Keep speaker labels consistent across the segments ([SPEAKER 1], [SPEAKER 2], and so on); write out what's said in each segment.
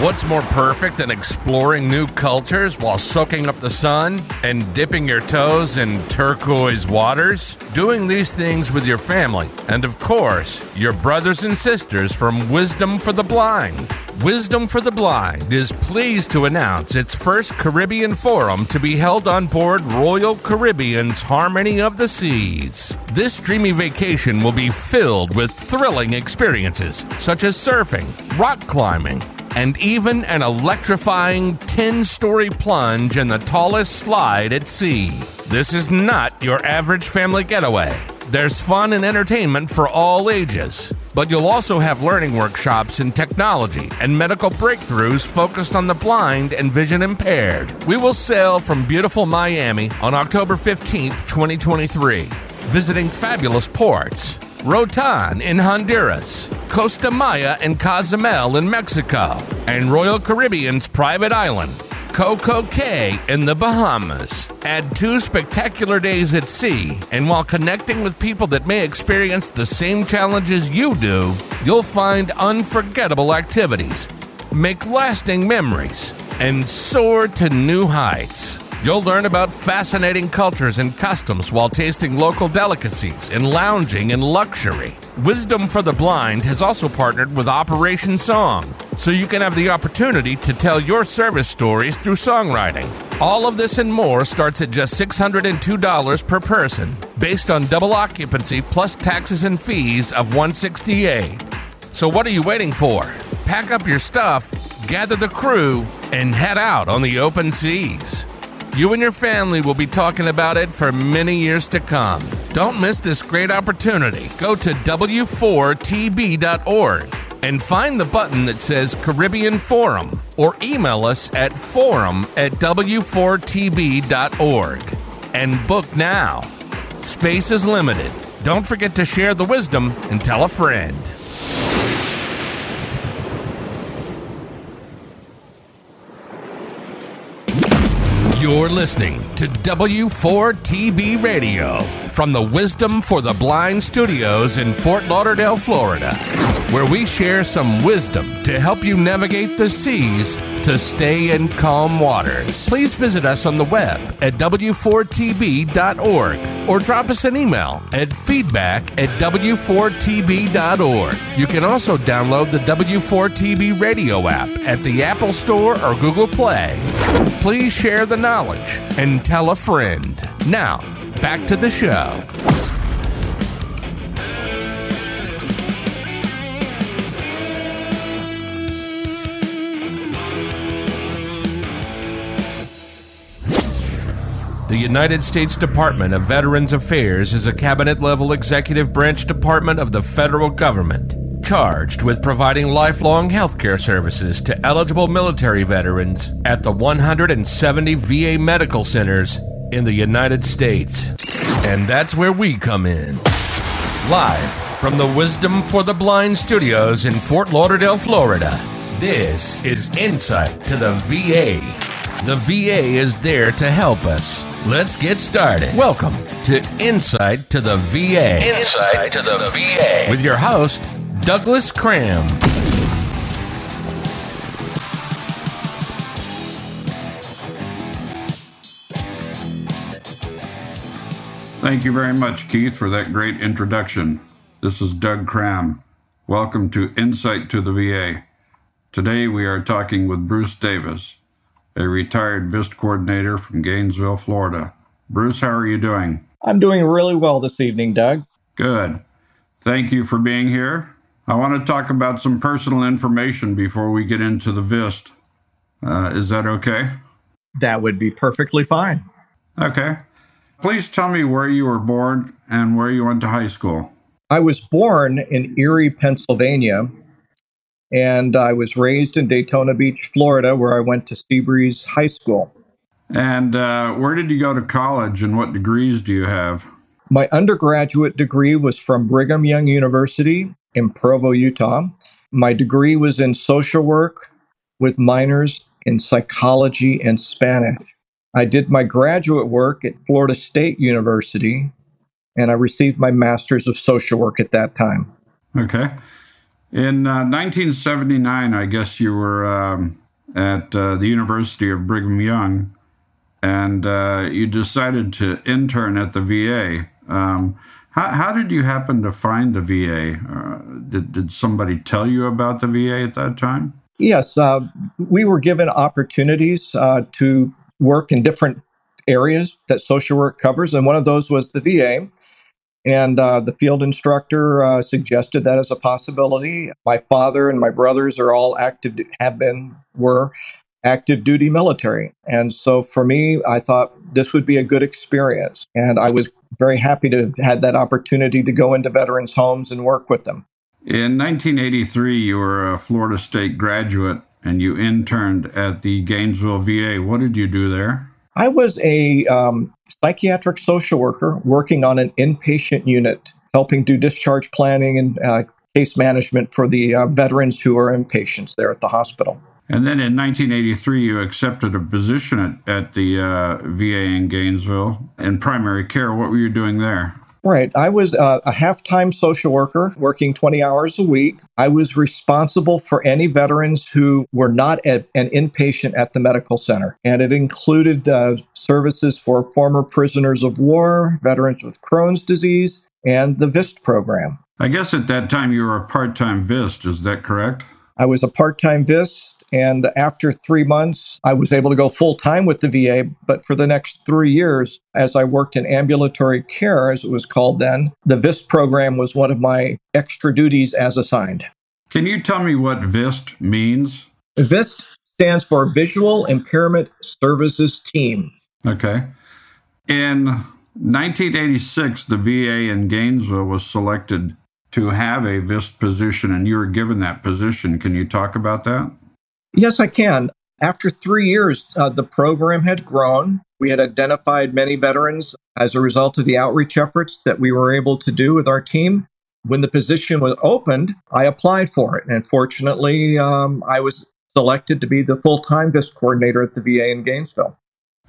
[SPEAKER 1] What's more perfect than exploring new cultures while soaking up the sun and dipping your toes in turquoise waters? Doing these things with your family and, of course, your brothers and sisters from Wisdom for the Blind. Wisdom for the Blind is pleased to announce its first Caribbean Forum to be held on board Royal Caribbean's Harmony of the Seas. This dreamy vacation will be filled with thrilling experiences such as surfing, rock climbing, and even an electrifying 10 story plunge in the tallest slide at sea. This is not your average family getaway. There's fun and entertainment for all ages, but you'll also have learning workshops in technology and medical breakthroughs focused on the blind and vision impaired. We will sail from beautiful Miami on October 15th, 2023, visiting fabulous ports Roatan in Honduras, Costa Maya and Cozumel in Mexico, and Royal Caribbean's private island, CocoCay in the Bahamas. Add two spectacular days at sea, and while connecting with people that may experience the same challenges you do, you'll find unforgettable activities, make lasting memories, and soar to new heights. You'll learn about fascinating cultures and customs while tasting local delicacies and lounging in luxury. Wisdom for the Blind has also partnered with Operation Song, so you can have the opportunity to tell your service stories through songwriting. All of this and more starts at just $602 per person, based on double occupancy plus taxes and fees of 168. So what are you waiting for? Pack up your stuff, gather the crew, and head out on the open seas. You and your family will be talking about it for many years to come. Don't miss this great opportunity. Go to w4tb.org and find the button that says Caribbean Forum or email us at forum at w4tb.org and book now. Space is limited. Don't forget to share the wisdom and tell a friend. You're listening to W4TB Radio from the Wisdom for the Blind studios in Fort Lauderdale, Florida, where we share some wisdom to help you navigate the seas to stay in calm waters. Please visit us on the web at w4tb.org or drop us an email at feedback at w4tb.org. You can also download the W4TB radio app at the Apple Store or Google Play. Please share the knowledge and tell a friend. Now, back to the show. The United States Department of Veterans Affairs is a cabinet level executive branch department of the federal government charged with providing lifelong healthcare services to eligible military veterans at the 170 VA medical centers in the United States. And that's where we come in. Live from the Wisdom for the Blind studios in Fort Lauderdale, Florida, this is Insight to the VA. The VA is there to help us. Let's get started. Welcome to Insight to the VA.
[SPEAKER 2] Insight to the VA.
[SPEAKER 1] With your host, Douglas Cram.
[SPEAKER 3] Thank you very much, Keith, for that great introduction. This is Doug Cram. Welcome to Insight to the VA. Today we are talking with Bruce Davis, a retired VIST coordinator from Gainesville, Florida. Bruce, how are you doing?
[SPEAKER 4] I'm doing really well this evening, Doug.
[SPEAKER 3] Good. Thank you for being here. I want to talk about some personal information before we get into the VIST. Uh, is that okay?
[SPEAKER 4] That would be perfectly fine.
[SPEAKER 3] Okay. Please tell me where you were born and where you went to high school.
[SPEAKER 4] I was born in Erie, Pennsylvania, and I was raised in Daytona Beach, Florida, where I went to Seabreeze High School.
[SPEAKER 3] And uh, where did you go to college and what degrees do you have?
[SPEAKER 4] My undergraduate degree was from Brigham Young University in Provo, Utah. My degree was in social work with minors in psychology and Spanish. I did my graduate work at Florida State University and I received my master's of social work at that time.
[SPEAKER 3] Okay. In uh, 1979, I guess you were um, at uh, the University of Brigham Young, and uh, you decided to intern at the VA. Um, how, how, did you happen to find the VA? Uh, did, did somebody tell you about the VA at that time?
[SPEAKER 4] Yes, uh, we were given opportunities uh, to work in different areas that social work covers, and one of those was the VA. And uh, the field instructor uh, suggested that as a possibility. My father and my brothers are all active, have been, were active duty military. And so for me, I thought this would be a good experience. And I was very happy to have had that opportunity to go into veterans' homes and work with them.
[SPEAKER 3] In 1983, you were a Florida State graduate and you interned at the Gainesville VA. What did you do there?
[SPEAKER 4] I was a um, psychiatric social worker working on an inpatient unit, helping do discharge planning and uh, case management for the uh, veterans who are inpatients there at the hospital.
[SPEAKER 3] And then in 1983, you accepted a position at, at the uh, VA in Gainesville in primary care. What were you doing there?
[SPEAKER 4] Right. I was uh, a half time social worker working 20 hours a week. I was responsible for any veterans who were not an inpatient at the medical center. And it included uh, services for former prisoners of war, veterans with Crohn's disease, and the VIST program.
[SPEAKER 3] I guess at that time you were a part time VIST. Is that correct?
[SPEAKER 4] I was a part time VIST and after three months, I was able to go full time with the VA. But for the next three years, as I worked in ambulatory care, as it was called then, the VIST program was one of my extra duties as assigned.
[SPEAKER 3] Can you tell me what VIST means?
[SPEAKER 4] VIST stands for Visual Impairment Services Team.
[SPEAKER 3] Okay. In 1986, the VA in Gainesville was selected to have a VIST position, and you were given that position. Can you talk about that?
[SPEAKER 4] Yes, I can. After three years, uh, the program had grown. We had identified many veterans as a result of the outreach efforts that we were able to do with our team. When the position was opened, I applied for it. And fortunately, um, I was selected to be the full time VIST coordinator at the VA in Gainesville.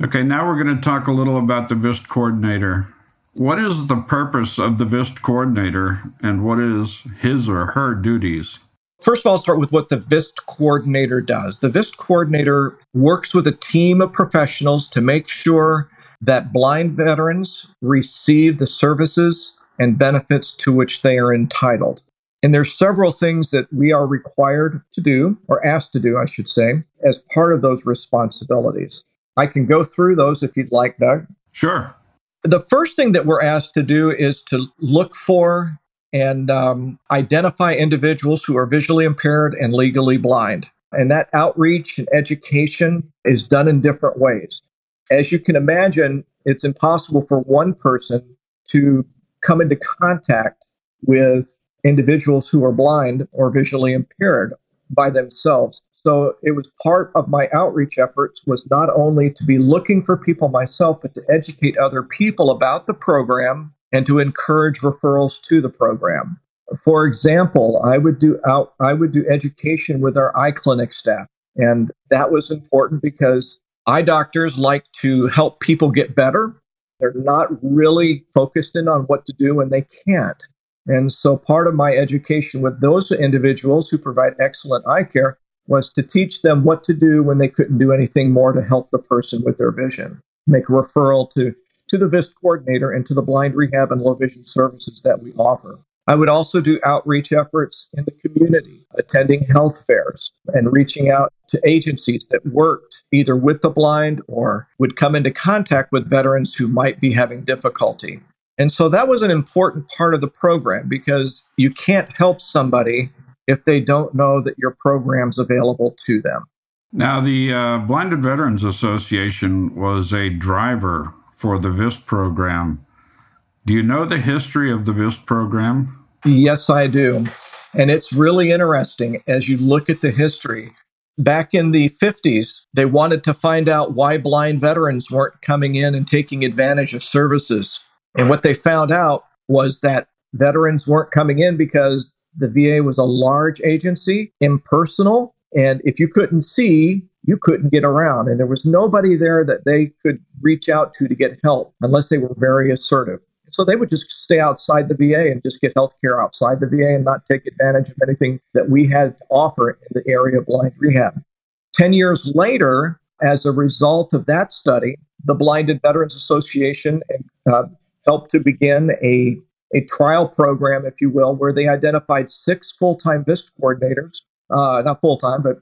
[SPEAKER 3] Okay, now we're going to talk a little about the VIST coordinator. What is the purpose of the VIST coordinator and what is his or her duties?
[SPEAKER 4] First of all, I'll start with what the VIST coordinator does. The VIST coordinator works with a team of professionals to make sure that blind veterans receive the services and benefits to which they are entitled. And there's several things that we are required to do, or asked to do, I should say, as part of those responsibilities. I can go through those if you'd like, Doug.
[SPEAKER 3] Sure.
[SPEAKER 4] The first thing that we're asked to do is to look for and um, identify individuals who are visually impaired and legally blind. And that outreach and education is done in different ways. As you can imagine, it's impossible for one person to come into contact with individuals who are blind or visually impaired by themselves. So it was part of my outreach efforts was not only to be looking for people myself, but to educate other people about the program and to encourage referrals to the program. For example, I would do out I would do education with our eye clinic staff. And that was important because eye doctors like to help people get better. They're not really focused in on what to do when they can't. And so part of my education with those individuals who provide excellent eye care was to teach them what to do when they couldn't do anything more to help the person with their vision. Make a referral to to the VIST coordinator and to the blind rehab and low vision services that we offer. I would also do outreach efforts in the community, attending health fairs and reaching out to agencies that worked either with the blind or would come into contact with veterans who might be having difficulty. And so that was an important part of the program because you can't help somebody if they don't know that your program's available to them.
[SPEAKER 3] Now, the uh, Blinded Veterans Association was a driver for the VIST program. Do you know the history of the VIST program?
[SPEAKER 4] Yes, I do. And it's really interesting as you look at the history. Back in the 50s, they wanted to find out why blind veterans weren't coming in and taking advantage of services. And what they found out was that veterans weren't coming in because the VA was a large agency, impersonal, and if you couldn't see, you couldn't get around. And there was nobody there that they could reach out to to get help unless they were very assertive. So they would just stay outside the VA and just get health care outside the VA and not take advantage of anything that we had to offer in the area of blind rehab. 10 years later, as a result of that study, the Blinded Veterans Association uh, helped to begin a, a trial program, if you will, where they identified six full time VIST coordinators, uh, not full time, but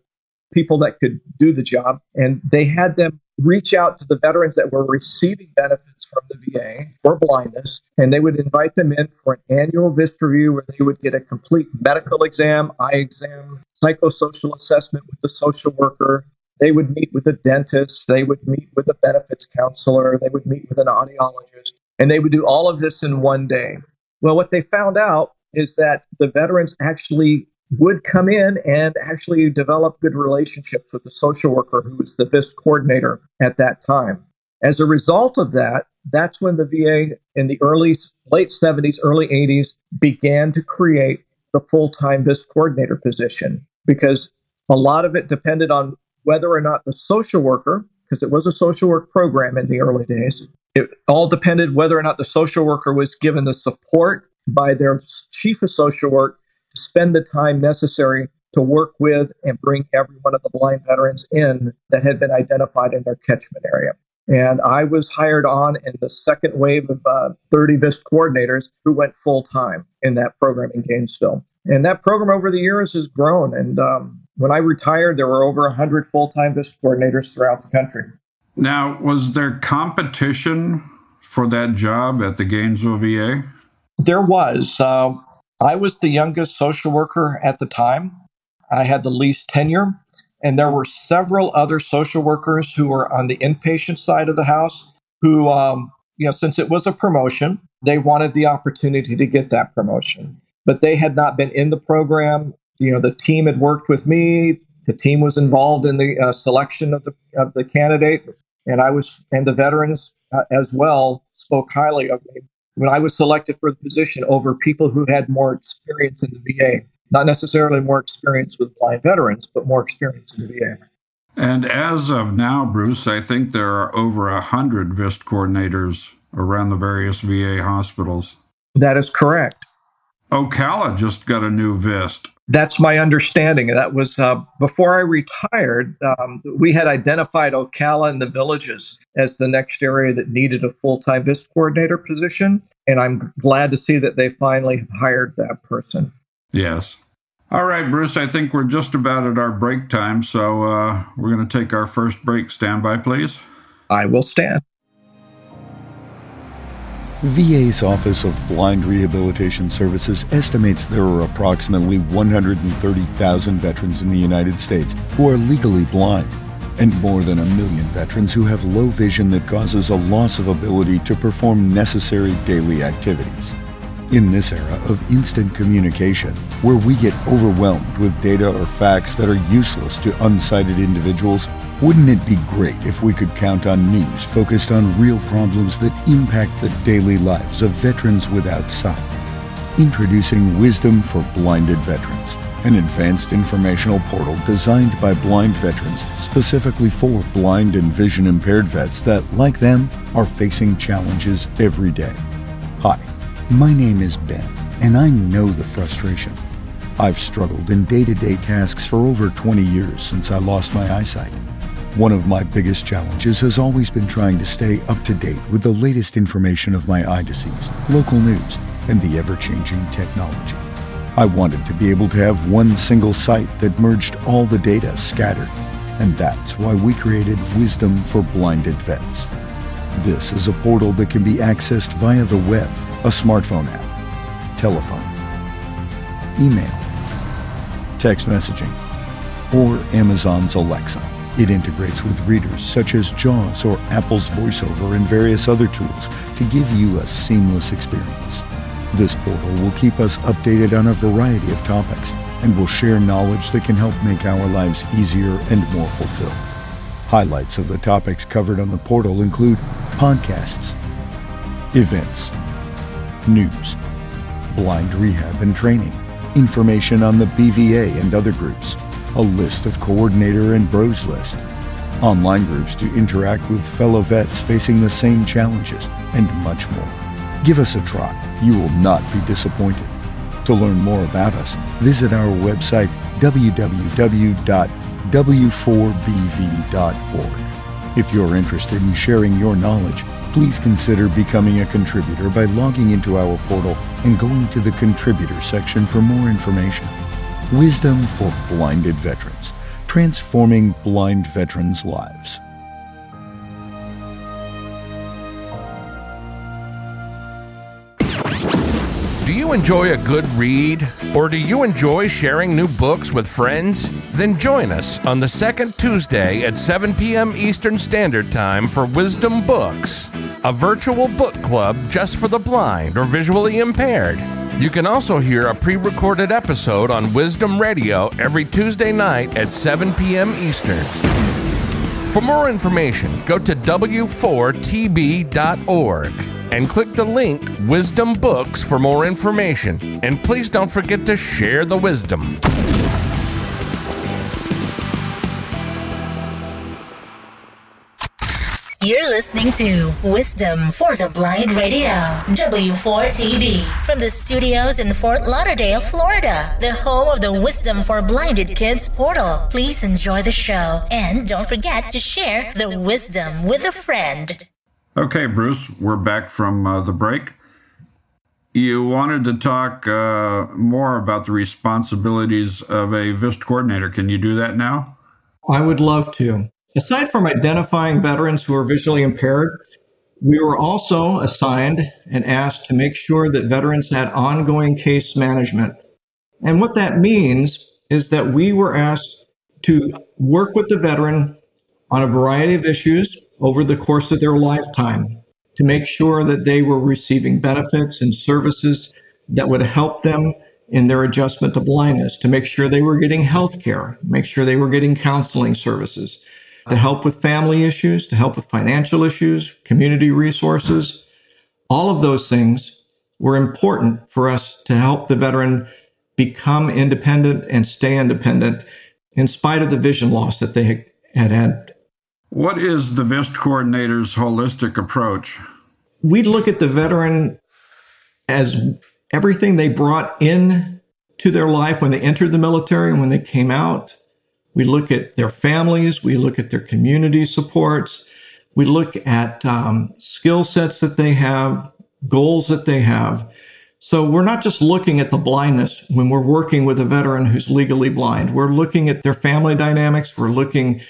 [SPEAKER 4] people that could do the job. And they had them reach out to the veterans that were receiving benefits from the VA for blindness, and they would invite them in for an annual VIST review where they would get a complete medical exam, eye exam, psychosocial assessment with the social worker. They would meet with a dentist, they would meet with a benefits counselor, they would meet with an audiologist, and they would do all of this in one day. Well, what they found out is that the veterans actually would come in and actually develop good relationships with the social worker who was the VIST coordinator at that time. As a result of that, that's when the VA in the early, late 70s, early 80s began to create the full time VIST coordinator position because a lot of it depended on whether or not the social worker, because it was a social work program in the early days, it all depended whether or not the social worker was given the support by their chief of social work to spend the time necessary to work with and bring every one of the blind veterans in that had been identified in their catchment area. And I was hired on in the second wave of uh, 30 VIST coordinators who went full time in that program in Gainesville. And that program over the years has grown. And um, when I retired, there were over 100 full time VIST coordinators throughout the country.
[SPEAKER 3] Now, was there competition for that job at the Gainesville VA?
[SPEAKER 4] There was. Uh, I was the youngest social worker at the time. I had the least tenure. And there were several other social workers who were on the inpatient side of the house who, um, you know, since it was a promotion, they wanted the opportunity to get that promotion. But they had not been in the program. You know, the team had worked with me. The team was involved in the uh, selection of the of the candidate, and I was, and the veterans uh, as well spoke highly of me when I was selected for the position over people who had more experience in the VA not necessarily more experience with blind veterans, but more experience in the VA.
[SPEAKER 3] And as of now, Bruce, I think there are over a hundred VIST coordinators around the various VA hospitals.
[SPEAKER 4] That is correct.
[SPEAKER 3] Ocala just got a new VIST.
[SPEAKER 4] That's my understanding. That was uh, before I retired. Um, we had identified Ocala and the villages as the next area that needed a full time VIST coordinator position. And I'm glad to see that they finally hired that person.
[SPEAKER 3] Yes. All right, Bruce, I think we're just about at our break time, so uh, we're going to take our first break. Stand by, please.
[SPEAKER 4] I will stand.
[SPEAKER 5] VA's Office of Blind Rehabilitation Services estimates there are approximately 130,000 veterans in the United States who are legally blind, and more than a million veterans who have low vision that causes a loss of ability to perform necessary daily activities. In this era of instant communication, where we get overwhelmed with data or facts that are useless to unsighted individuals, wouldn't it be great if we could count on news focused on real problems that impact the daily lives of veterans without sight? Introducing Wisdom for Blinded Veterans, an advanced informational portal designed by blind veterans specifically for blind and vision impaired vets that, like them, are facing challenges every day. Hi. My name is Ben, and I know the frustration. I've struggled in day to day tasks for over 20 years since I lost my eyesight. One of my biggest challenges has always been trying to stay up to date with the latest information of my eye disease, local news, and the ever changing technology. I wanted to be able to have one single site that merged all the data scattered, and that's why we created Wisdom for Blinded Vets. This is a portal that can be accessed via the web a smartphone app, telephone, email, text messaging, or Amazon's Alexa. It integrates with readers such as JAWS or Apple's VoiceOver and various other tools to give you a seamless experience. This portal will keep us updated on a variety of topics and will share knowledge that can help make our lives easier and more fulfilled. Highlights of the topics covered on the portal include podcasts, events, news, blind rehab and training, information on the BVA and other groups, a list of coordinator and bros list, online groups to interact with fellow vets facing the same challenges, and much more. Give us a try. You will not be disappointed. To learn more about us, visit our website www.w4bv.org. If you're interested in sharing your knowledge, please consider becoming a contributor by logging into our portal and going to the contributor section for more information. Wisdom for Blinded Veterans, transforming blind veterans' lives.
[SPEAKER 1] Do you enjoy a good read? Or do you enjoy sharing new books with friends? Then join us on the second Tuesday at 7 p.m. Eastern Standard Time for Wisdom Books, a virtual book club just for the blind or visually impaired. You can also hear a pre recorded episode on Wisdom Radio every Tuesday night at 7 p.m. Eastern. For more information, go to w4tb.org and click the link Wisdom Books for more information. And please don't forget to share the wisdom.
[SPEAKER 6] You're listening to Wisdom for the Blind Radio, W4TB, from the studios in Fort Lauderdale, Florida, the home of the Wisdom for Blinded Kids portal. Please enjoy the show and don't forget to share the wisdom with a friend.
[SPEAKER 3] Okay, Bruce, we're back from uh, the break. You wanted to talk uh, more about the responsibilities of a VIST coordinator. Can you do that now?
[SPEAKER 4] I would love to. Aside from identifying veterans who are visually impaired, we were also assigned and asked to make sure that veterans had ongoing case management. And what that means is that we were asked to work with the veteran on a variety of issues over the course of their lifetime to make sure that they were receiving benefits and services that would help them in their adjustment to blindness, to make sure they were getting health care, make sure they were getting counseling services, to help with family issues, to help with financial issues, community resources. All of those things were important for us to help the veteran become independent and stay independent in spite of the vision loss that they had had.
[SPEAKER 3] What is the VIST coordinator's holistic approach?
[SPEAKER 4] We look at the veteran as everything they brought in to their life when they entered the military and when they came out we look at their families. We look at their community supports. We look at um, skill sets that they have, goals that they have. So we're not just looking at the blindness when we're working with a veteran who's legally blind. We're looking at their family dynamics. We're looking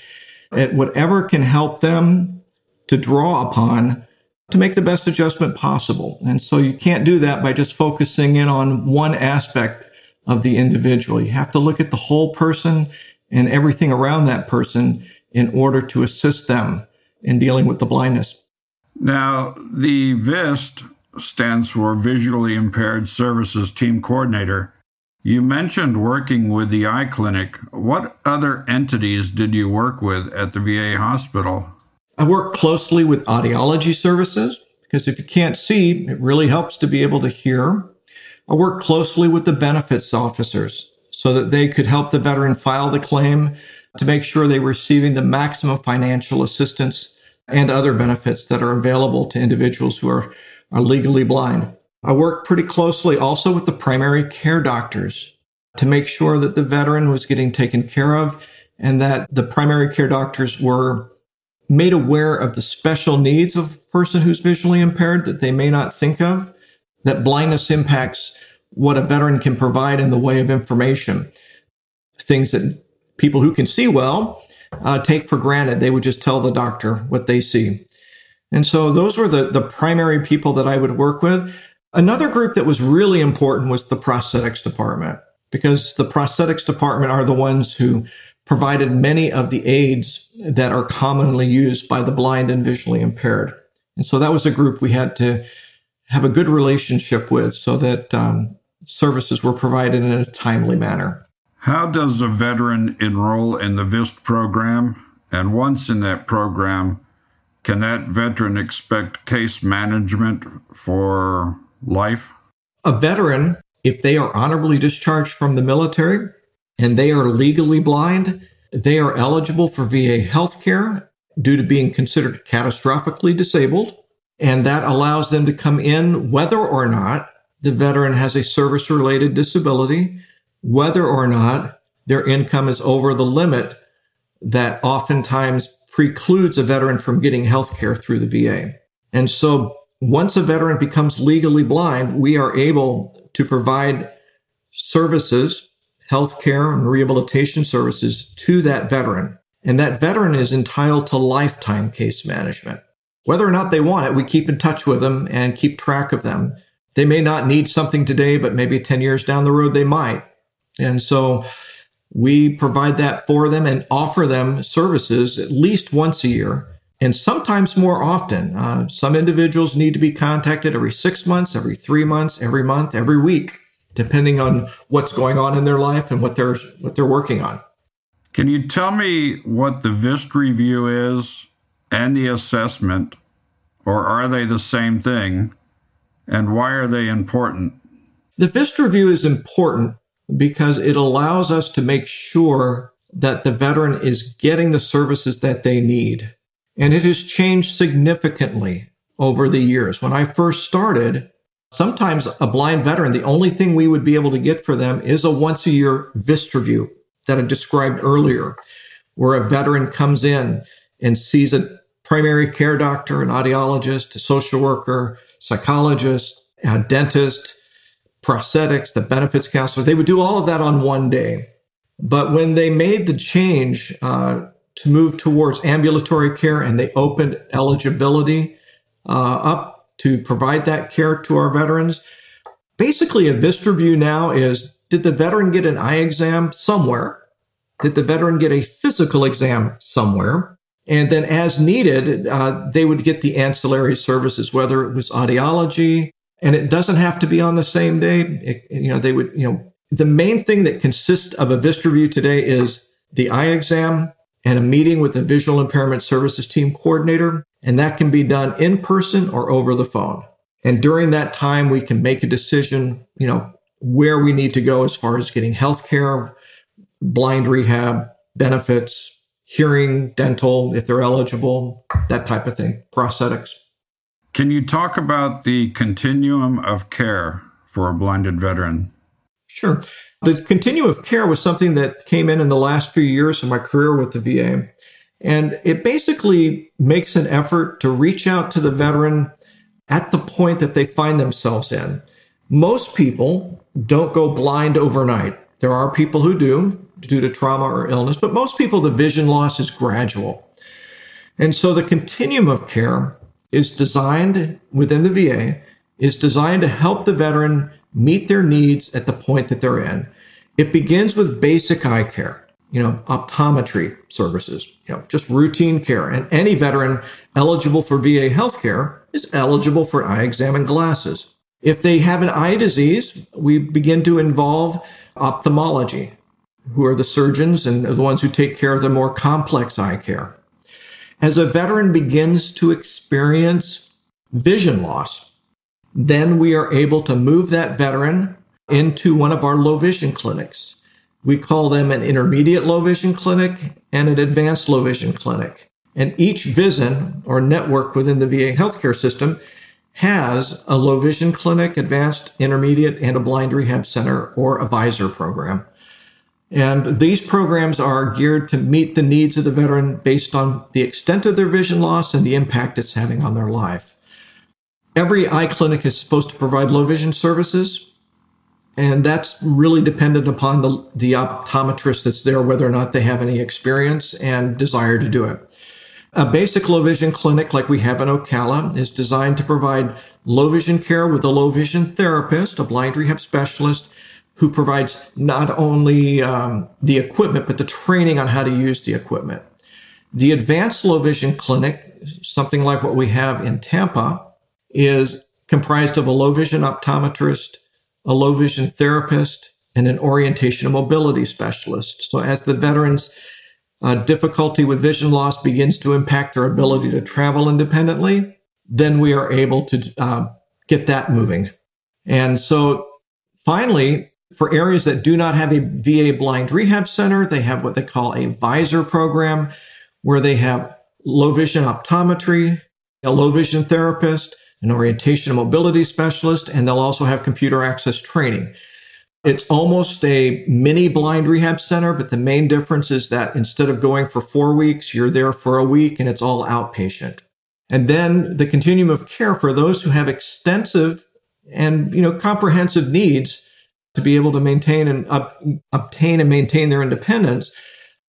[SPEAKER 4] at whatever can help them to draw upon to make the best adjustment possible. And so you can't do that by just focusing in on one aspect of the individual. You have to look at the whole person and everything around that person in order to assist them in dealing with the blindness.
[SPEAKER 3] Now, the VIST stands for Visually Impaired Services Team Coordinator. You mentioned working with the eye clinic. What other entities did you work with at the VA hospital?
[SPEAKER 4] I work closely with audiology services because if you can't see, it really helps to be able to hear. I work closely with the benefits officers so that they could help the veteran file the claim to make sure they were receiving the maximum financial assistance and other benefits that are available to individuals who are, are legally blind. I worked pretty closely also with the primary care doctors to make sure that the veteran was getting taken care of and that the primary care doctors were made aware of the special needs of a person who's visually impaired that they may not think of, that blindness impacts what a veteran can provide in the way of information. Things that people who can see well uh, take for granted. They would just tell the doctor what they see. And so those were the, the primary people that I would work with. Another group that was really important was the prosthetics department because the prosthetics department are the ones who provided many of the aids that are commonly used by the blind and visually impaired. And so that was a group we had to have a good relationship with so that um, services were provided in a timely manner.
[SPEAKER 3] How does a veteran enroll in the VIST program? And once in that program, can that veteran expect case management for life?
[SPEAKER 4] A veteran, if they are honorably discharged from the military and they are legally blind, they are eligible for VA health care due to being considered catastrophically disabled And that allows them to come in whether or not the veteran has a service related disability, whether or not their income is over the limit that oftentimes precludes a veteran from getting health care through the VA. And so once a veteran becomes legally blind, we are able to provide services, health care and rehabilitation services to that veteran. And that veteran is entitled to lifetime case management. Whether or not they want it, we keep in touch with them and keep track of them. They may not need something today, but maybe 10 years down the road, they might. And so we provide that for them and offer them services at least once a year and sometimes more often. Uh, some individuals need to be contacted every six months, every three months, every month, every week, depending on what's going on in their life and what they're what they're working on.
[SPEAKER 3] Can you tell me what the VIST review is and the assessment, or are they the same thing? And why are they important?
[SPEAKER 4] The VIST review is important because it allows us to make sure that the veteran is getting the services that they need. And it has changed significantly over the years. When I first started, sometimes a blind veteran, the only thing we would be able to get for them is a once a year VIST review that I described earlier, where a veteran comes in and sees a primary care doctor, an audiologist, a social worker, psychologist, a dentist, prosthetics, the benefits counselor. They would do all of that on one day. But when they made the change uh, to move towards ambulatory care and they opened eligibility uh, up to provide that care to our veterans, basically a VIST review now is did the veteran get an eye exam somewhere? Did the veteran get a physical exam somewhere? And then, as needed, uh, they would get the ancillary services, whether it was audiology, and it doesn't have to be on the same day. It, you know, they would, you know, the main thing that consists of a VIST review today is the eye exam and a meeting with the visual impairment services team coordinator. And that can be done in person or over the phone. And during that time, we can make a decision, you know, where we need to go as far as getting health care, blind rehab, benefits, hearing, dental, if they're eligible, that type of thing, prosthetics.
[SPEAKER 3] Can you talk about the continuum of care for a blinded veteran?
[SPEAKER 4] Sure. The continuum of care was something that came in in the last few years of my career with the VA. And it basically makes an effort to reach out to the veteran at the point that they find themselves in. Most people don't go blind overnight. There are people who do due to trauma or illness, but most people, the vision loss is gradual. And so the continuum of care is designed within the VA is designed to help the veteran meet their needs at the point that they're in. It begins with basic eye care, you know, optometry services, you know, just routine care. And any veteran eligible for VA health care is eligible for eye exam and glasses. If they have an eye disease, we begin to involve ophthalmology, who are the surgeons and the ones who take care of the more complex eye care. As a veteran begins to experience vision loss, then we are able to move that veteran into one of our low vision clinics. We call them an intermediate low vision clinic and an advanced low vision clinic. And each VISN or network within the VA healthcare system has a low vision clinic, advanced, intermediate, and a blind rehab center or a VISOR program. And these programs are geared to meet the needs of the veteran based on the extent of their vision loss and the impact it's having on their life. Every eye clinic is supposed to provide low vision services, and that's really dependent upon the, the optometrist that's there, whether or not they have any experience and desire to do it. A basic low vision clinic like we have in Ocala is designed to provide low vision care with a low vision therapist, a blind rehab specialist, who provides not only um, the equipment, but the training on how to use the equipment. The advanced low vision clinic, something like what we have in Tampa, is comprised of a low vision optometrist, a low vision therapist, and an orientation and mobility specialist. So as the veterans uh, difficulty with vision loss begins to impact their ability to travel independently, then we are able to uh, get that moving. And so finally, for areas that do not have a VA blind rehab center, they have what they call a VISOR program where they have low vision optometry, a low vision therapist, an orientation and mobility specialist, and they'll also have computer access training. It's almost a mini blind rehab center, but the main difference is that instead of going for four weeks, you're there for a week and it's all outpatient. And then the continuum of care for those who have extensive and, you know, comprehensive needs to be able to maintain and up, obtain and maintain their independence.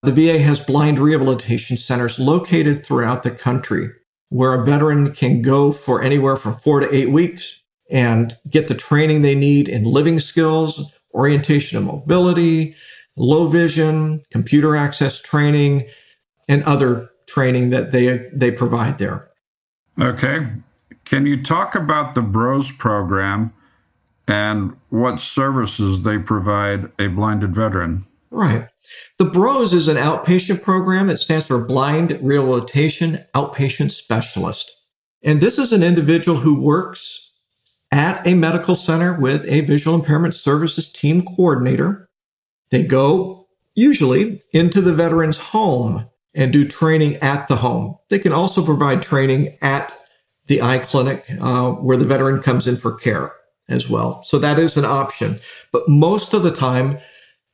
[SPEAKER 4] The VA has blind rehabilitation centers located throughout the country where a veteran can go for anywhere from four to eight weeks and get the training they need in living skills, orientation and mobility, low vision, computer access training, and other training that they, they provide there.
[SPEAKER 3] Okay. Can you talk about the BROS program and what services they provide a blinded veteran?
[SPEAKER 4] Right. The BROS is an outpatient program. It stands for Blind Rehabilitation Outpatient Specialist. And this is an individual who works at a medical center with a visual impairment services team coordinator. They go usually into the veteran's home and do training at the home. They can also provide training at the eye clinic uh, where the veteran comes in for care as well. So that is an option. But most of the time,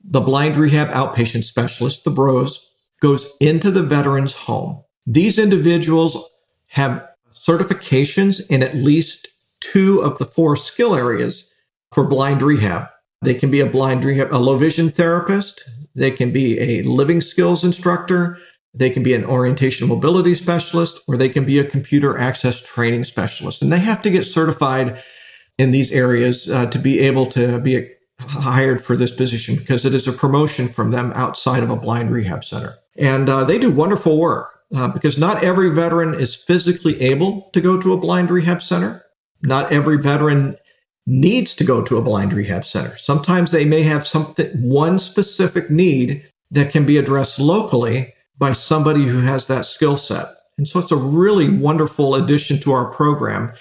[SPEAKER 4] the blind rehab outpatient specialist, the BROS, goes into the veteran's home. These individuals have certifications in at least two of the four skill areas for blind rehab. They can be a blind rehab, a low vision therapist. They can be a living skills instructor. They can be an orientation mobility specialist, or they can be a computer access training specialist. And they have to get certified in these areas uh, to be able to be hired for this position because it is a promotion from them outside of a blind rehab center. And uh, they do wonderful work uh, because not every veteran is physically able to go to a blind rehab center. Not every veteran needs to go to a blind rehab center. Sometimes they may have something, one specific need that can be addressed locally by somebody who has that skill set. And so it's a really wonderful addition to our program.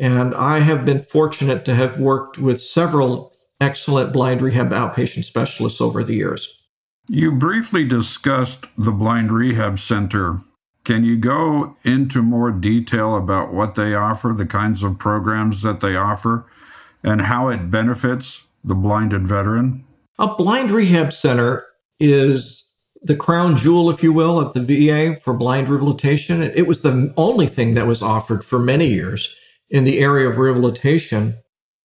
[SPEAKER 4] And I have been fortunate to have worked with several excellent blind rehab outpatient specialists over the years.
[SPEAKER 3] You briefly discussed the Blind Rehab Center. Can you go into more detail about what they offer, the kinds of programs that they offer, and how it benefits the blinded veteran?
[SPEAKER 4] A blind rehab center is the crown jewel, if you will, of the VA for blind rehabilitation. It was the only thing that was offered for many years in the area of rehabilitation.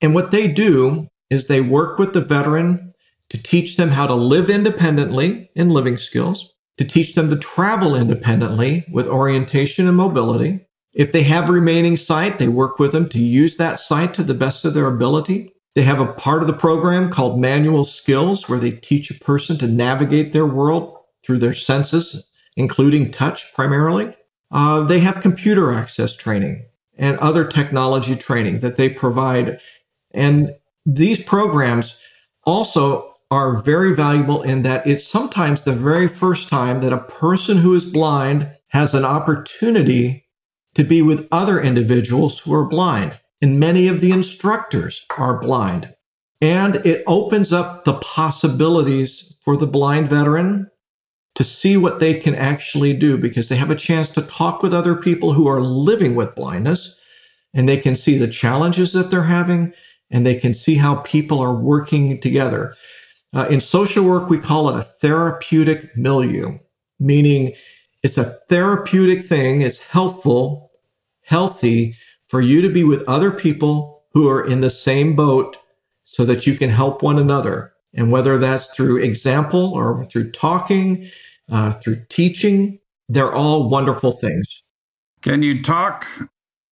[SPEAKER 4] And what they do is they work with the veteran to teach them how to live independently in living skills, to teach them to travel independently with orientation and mobility. If they have remaining sight, they work with them to use that sight to the best of their ability. They have a part of the program called manual skills where they teach a person to navigate their world through their senses, including touch primarily. Uh, they have computer access training and other technology training that they provide. And these programs also are very valuable in that it's sometimes the very first time that a person who is blind has an opportunity to be with other individuals who are blind. And many of the instructors are blind. And it opens up the possibilities for the blind veteran to see what they can actually do because they have a chance to talk with other people who are living with blindness and they can see the challenges that they're having and they can see how people are working together. Uh, in social work, we call it a therapeutic milieu, meaning it's a therapeutic thing. It's helpful, healthy for you to be with other people who are in the same boat so that you can help one another. And whether that's through example or through talking, uh, through teaching, they're all wonderful things.
[SPEAKER 3] Can you talk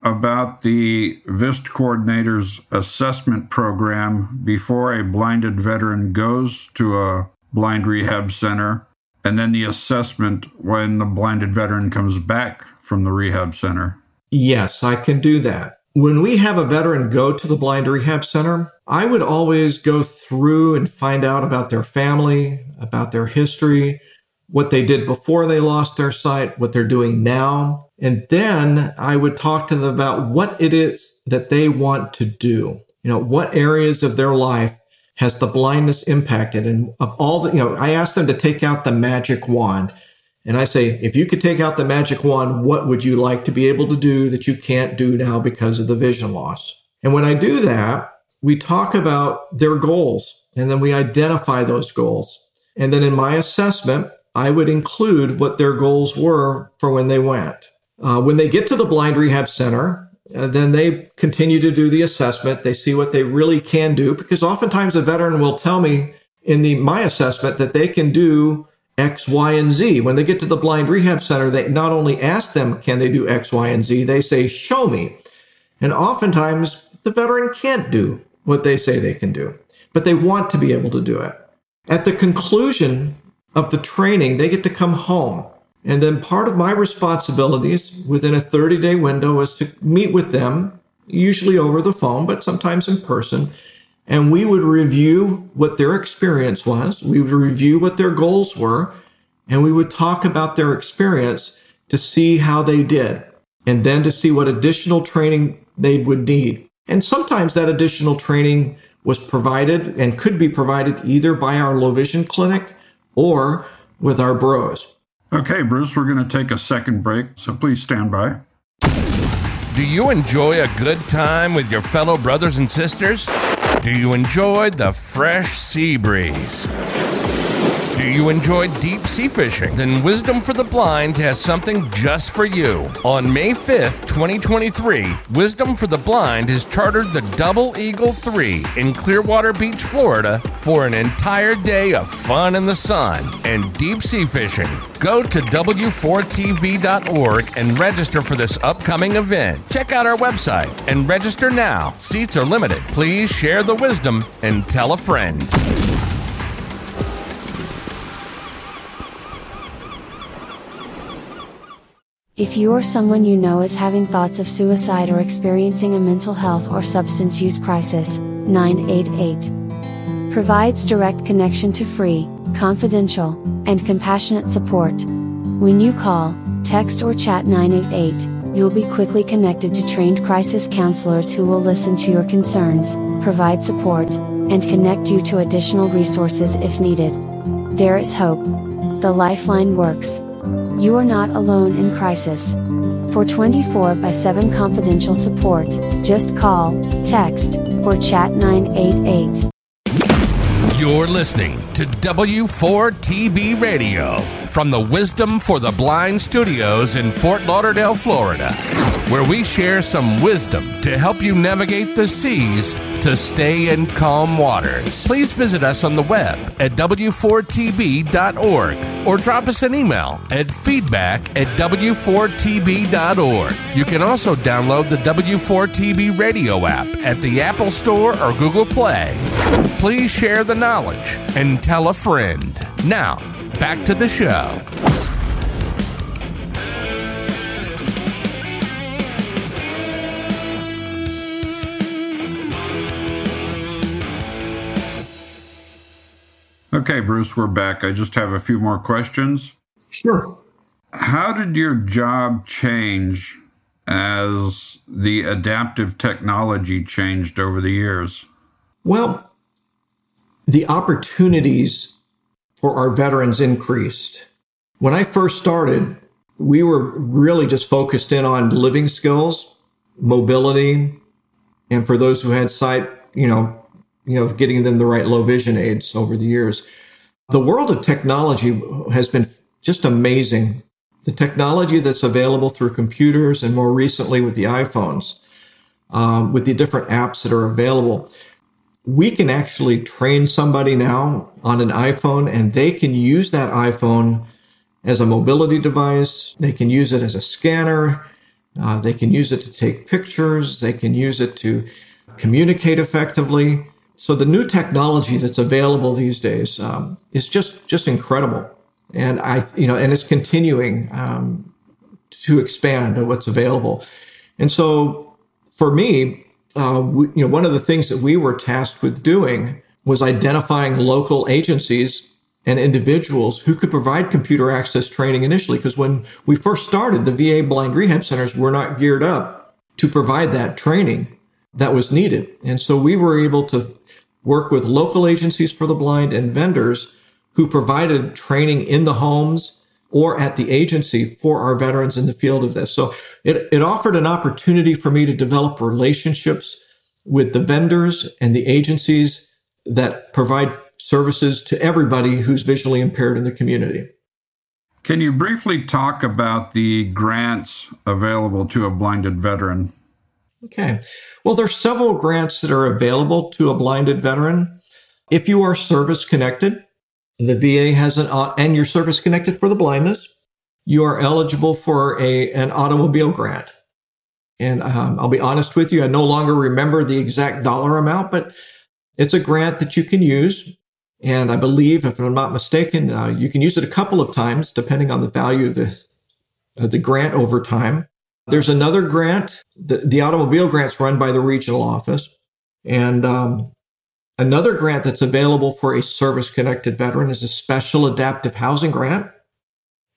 [SPEAKER 3] about the VIST coordinator's assessment program before a blinded veteran goes to a blind rehab center, and then the assessment when the blinded veteran comes back from the rehab center?
[SPEAKER 4] Yes, I can do that. When we have a veteran go to the blind rehab center, I would always go through and find out about their family, about their history, what they did before they lost their sight, what they're doing now, and then I would talk to them about what it is that they want to do. You know, what areas of their life has the blindness impacted? And of all the, you know, I asked them to take out the magic wand And I say, if you could take out the magic wand, what would you like to be able to do that you can't do now because of the vision loss? And when I do that, we talk about their goals and then we identify those goals. And then in my assessment, I would include what their goals were for when they went. Uh, when they get to the blind rehab center, uh, then they continue to do the assessment. They see what they really can do because oftentimes a veteran will tell me in the my assessment that they can do X, Y, and Z. When they get to the blind rehab center, they not only ask them, can they do X, Y, and Z? They say, show me. And oftentimes the veteran can't do what they say they can do, but they want to be able to do it. At the conclusion of the training, they get to come home. And then part of my responsibilities within a 30 day window is to meet with them, usually over the phone, but sometimes in person. And we would review what their experience was. We would review what their goals were. And we would talk about their experience to see how they did and then to see what additional training they would need. And sometimes that additional training was provided and could be provided either by our low vision clinic or with our BROS.
[SPEAKER 3] Okay, Bruce, we're going to take a second break, so please stand by.
[SPEAKER 1] Do you enjoy a good time with your fellow brothers and sisters? Do you enjoy the fresh sea breeze? Do you enjoy deep sea fishing? Then Wisdom for the Blind has something just for you. On May 5th, 2023, Wisdom for the Blind has chartered the Double Eagle 3 in Clearwater Beach, Florida for an entire day of fun in the sun and deep sea fishing. Go to W4TB.org and register for this upcoming event. Check out our website and register now. Seats are limited. Please share the wisdom and tell a friend.
[SPEAKER 7] If you or someone you know is having thoughts of suicide or experiencing a mental health or substance use crisis, 988 provides direct connection to free, confidential, and compassionate support. When you call, text, or chat 988, you'll be quickly connected to trained crisis counselors who will listen to your concerns, provide support, and connect you to additional resources if needed. There is hope. The Lifeline works. You are not alone in crisis. For 24 by 7 confidential support, just call, text, or chat 988.
[SPEAKER 1] You're listening to W4TB Radio from the Wisdom for the Blind studios in Fort Lauderdale, Florida, where we share some wisdom to help you navigate the seas to stay in calm waters. Please visit us on the web at w4tb.org or drop us an email at feedback at w4tb.org. You can also download the W4TB radio app at the Apple Store or Google Play. Please share the knowledge and tell a friend. Now, back to the show.
[SPEAKER 3] Okay, Bruce, we're back. I just have a few more questions.
[SPEAKER 4] Sure.
[SPEAKER 3] How did your job change as the adaptive technology changed over the years?
[SPEAKER 4] Well, the opportunities for our veterans increased. When I first started, we were really just focused in on living skills, mobility, and for those who had sight, you know, you know, getting them the right low vision aids over the years. The world of technology has been just amazing. The technology that's available through computers and more recently with the iPhones, um, with the different apps that are available, we can actually train somebody now on an iPhone and they can use that iPhone as a mobility device. They can use it as a scanner. Uh, they can use it to take pictures. They can use it to communicate effectively. So the new technology that's available these days um, is just just incredible, and I you know and it's continuing um, to expand what's available. And so for me, uh, we, you know, one of the things that we were tasked with doing was identifying local agencies and individuals who could provide computer access training initially. Because when we first started, the VA blind rehab centers were not geared up to provide that training that was needed. And so we were able to work with local agencies for the blind and vendors who provided training in the homes or at the agency for our veterans in the field of this. So it, it offered an opportunity for me to develop relationships with the vendors and the agencies that provide services to everybody who's visually impaired in the community.
[SPEAKER 3] Can you briefly talk about the grants available to a blinded veteran?
[SPEAKER 4] Okay. Well, there's several grants that are available to a blinded veteran. If you are service connected, the VA has an, uh, and you're service connected for the blindness, you are eligible for a, an automobile grant. And um, I'll be honest with you, I no longer remember the exact dollar amount, but it's a grant that you can use. And I believe, if I'm not mistaken, uh, you can use it a couple of times depending on the value of the, of the grant over time. There's another grant, the, the automobile grant's run by the regional office. And um, another grant that's available for a service connected veteran is a special adaptive housing grant,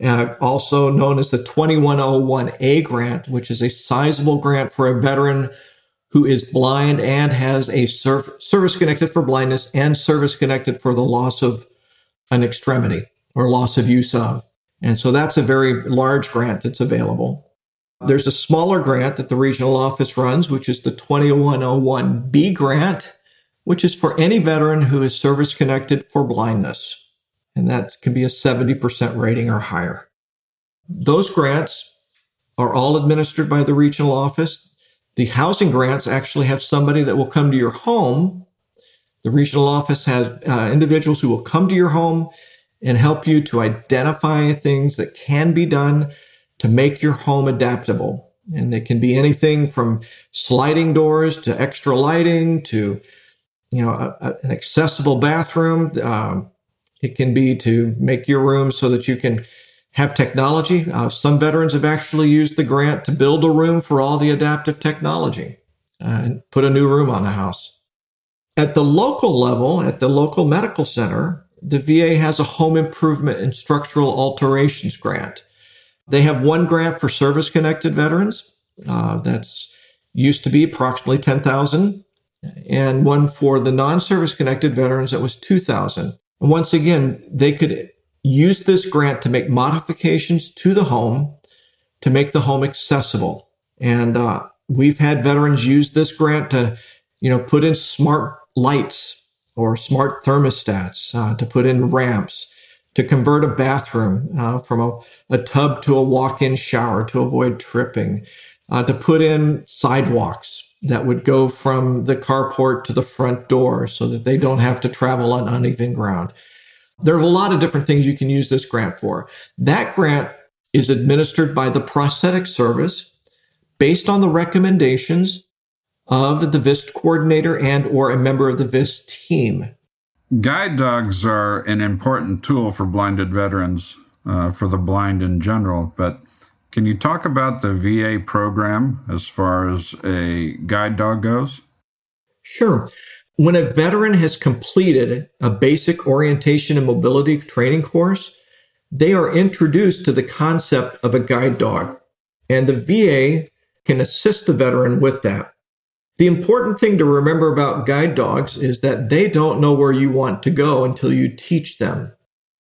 [SPEAKER 4] uh, also known as the 2101A grant, which is a sizable grant for a veteran who is blind and has a service connected for blindness and service connected for the loss of an extremity or loss of use of. And so that's a very large grant that's available. There's a smaller grant that the regional office runs, which is the 2101B grant, which is for any veteran who is service connected for blindness. And that can be a 70% rating or higher. Those grants are all administered by the regional office. The housing grants actually have somebody that will come to your home. The regional office has uh, individuals who will come to your home and help you to identify things that can be done to make your home adaptable. And it can be anything from sliding doors to extra lighting to, you know, a, a, an accessible bathroom. Um, it can be to make your room so that you can have technology. Uh, some veterans have actually used the grant to build a room for all the adaptive technology uh, and put a new room on the house. At the local level, at the local medical center, the VA has a home improvement and structural alterations grant. They have one grant for service connected veterans. Uh, that's used to be approximately 10,000 and one for the non-service connected veterans that was 2,000. And once again, they could use this grant to make modifications to the home to make the home accessible. And uh, we've had veterans use this grant to, you know, put in smart lights or smart thermostats, uh, to put in ramps, to convert a bathroom uh, from a, a, tub to a walk-in shower to avoid tripping, uh, to put in sidewalks that would go from the carport to the front door so that they don't have to travel on uneven ground. There are a lot of different things you can use this grant for. That grant is administered by the prosthetic service based on the recommendations of the VIST coordinator and or a member of the VIST team.
[SPEAKER 3] Guide dogs are an important tool for blinded veterans, uh, for the blind in general, but can you talk about the VA program as far as a guide dog goes?
[SPEAKER 4] Sure. When a veteran has completed a basic orientation and mobility training course, they are introduced to the concept of a guide dog, and the VA can assist the veteran with that. The important thing to remember about guide dogs is that they don't know where you want to go until you teach them.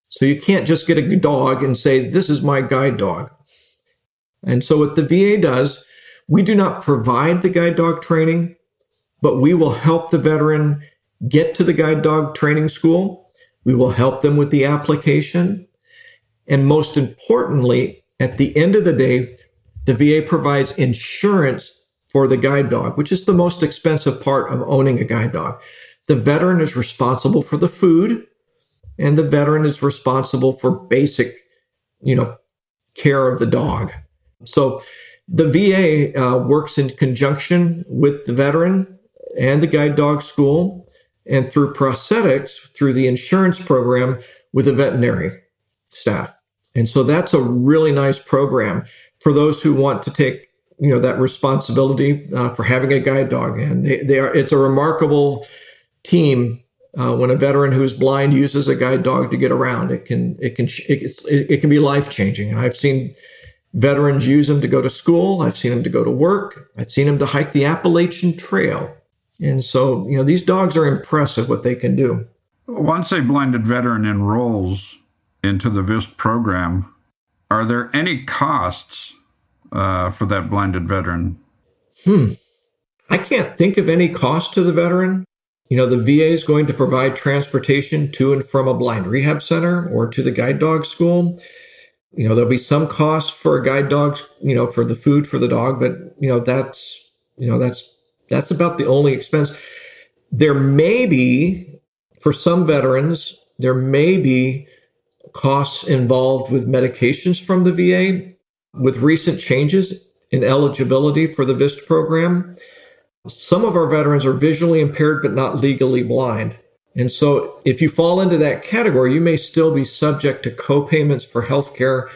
[SPEAKER 4] So you can't just get a dog and say, This is my guide dog. And so what the VA does, we do not provide the guide dog training, but we will help the veteran get to the guide dog training school. We will help them with the application. And most importantly, at the end of the day, the VA provides insurance for the guide dog, which is the most expensive part of owning a guide dog. The veteran is responsible for the food and the veteran is responsible for basic, you know, care of the dog. So the VA uh, works in conjunction with the veteran and the guide dog school and through prosthetics through the insurance program with the veterinary staff. And so that's a really nice program for those who want to take you know that responsibility uh, for having a guide dog, and they, they are. It's a remarkable team uh, when a veteran who's blind uses a guide dog to get around. It can it can it, it can be life changing, and I've seen veterans use them to go to school. I've seen them to go to work. I've seen them to hike the Appalachian Trail, and so you know these dogs are impressive what they can do.
[SPEAKER 3] Once a blinded veteran enrolls into the VIST program, Are there any costs uh, for that blinded veteran?
[SPEAKER 4] Hmm. I can't think of any cost to the veteran. You know, the VA is going to provide transportation to and from a blind rehab center or to the guide dog school. You know, there'll be some cost for a guide dog, you know, for the food for the dog, but you know, that's, you know, that's, that's about the only expense. There may be, for some veterans, there may be costs involved with medications from the VA with recent changes in eligibility for the VIST program. Some of our veterans are visually impaired but not legally blind. And so if you fall into that category, you may still be subject to co-payments for healthcare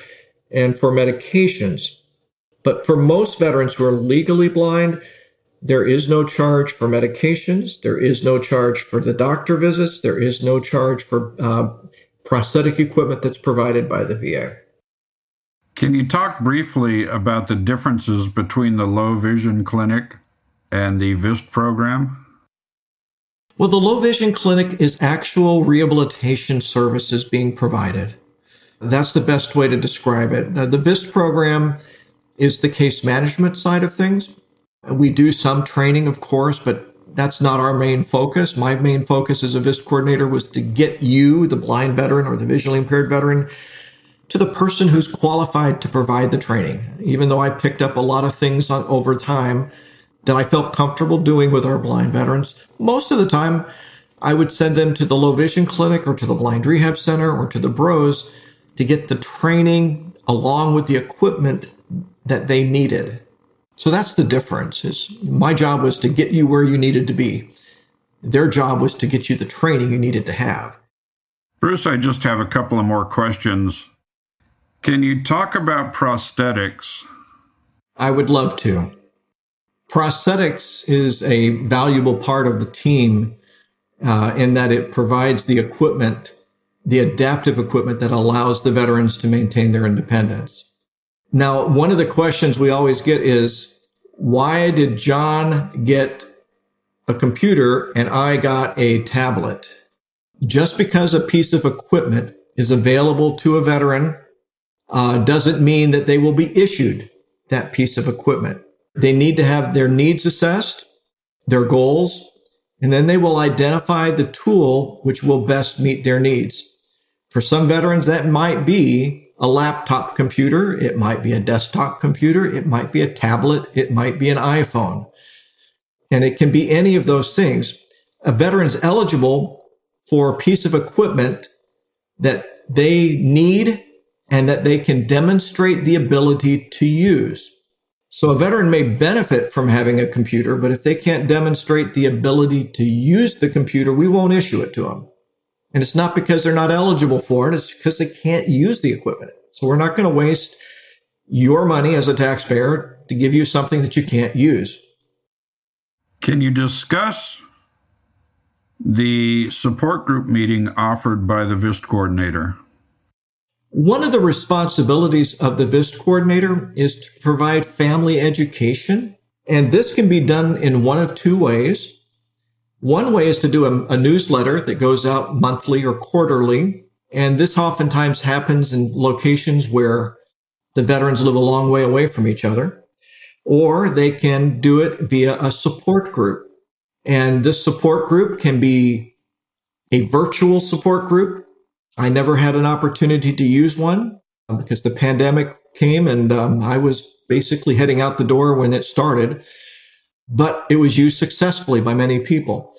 [SPEAKER 4] and for medications. But for most veterans who are legally blind, there is no charge for medications. There is no charge for the doctor visits. There is no charge for uh, prosthetic equipment that's provided by the VA.
[SPEAKER 3] Can you talk briefly about the differences between the low vision clinic and the VIST program?
[SPEAKER 4] Well, the low vision clinic is actual rehabilitation services being provided. That's the best way to describe it. Now, the VIST program is the case management side of things. We do some training, of course, but that's not our main focus. My main focus as a VIST coordinator was to get you, the blind veteran or the visually impaired veteran, to the person who's qualified to provide the training. Even though I picked up a lot of things on, over time, that I felt comfortable doing with our blind veterans. Most of the time, I would send them to the low vision clinic or to the blind rehab center or to the BROS to get the training along with the equipment that they needed. So that's the difference is my job was to get you where you needed to be. Their job was to get you the training you needed to have.
[SPEAKER 3] Bruce, I just have a couple of more questions. Can you talk about prosthetics?
[SPEAKER 4] I would love to. Prosthetics is a valuable part of the team uh, in that it provides the equipment, the adaptive equipment that allows the veterans to maintain their independence. Now, one of the questions we always get is, why did John get a computer and I got a tablet? Just because a piece of equipment is available to a veteran uh, doesn't mean that they will be issued that piece of equipment. They need to have their needs assessed, their goals, and then they will identify the tool which will best meet their needs. For some veterans, that might be a laptop computer. It might be a desktop computer. It might be a tablet. It might be an iPhone. And it can be any of those things. A veteran's eligible for a piece of equipment that they need and that they can demonstrate the ability to use. So a veteran may benefit from having a computer, but if they can't demonstrate the ability to use the computer, we won't issue it to them. And it's not because they're not eligible for it. It's because they can't use the equipment. So we're not going to waste your money as a taxpayer to give you something that you can't use.
[SPEAKER 3] Can you discuss the support group meeting offered by the VIST coordinator?
[SPEAKER 4] One of the responsibilities of the VIST coordinator is to provide family education. And this can be done in one of two ways. One way is to do a, a, newsletter that goes out monthly or quarterly. And this oftentimes happens in locations where the veterans live a long way away from each other. Or they can do it via a support group. And this support group can be a virtual support group I never had an opportunity to use one um, because the pandemic came and um, I was basically heading out the door when it started. But it was used successfully by many people.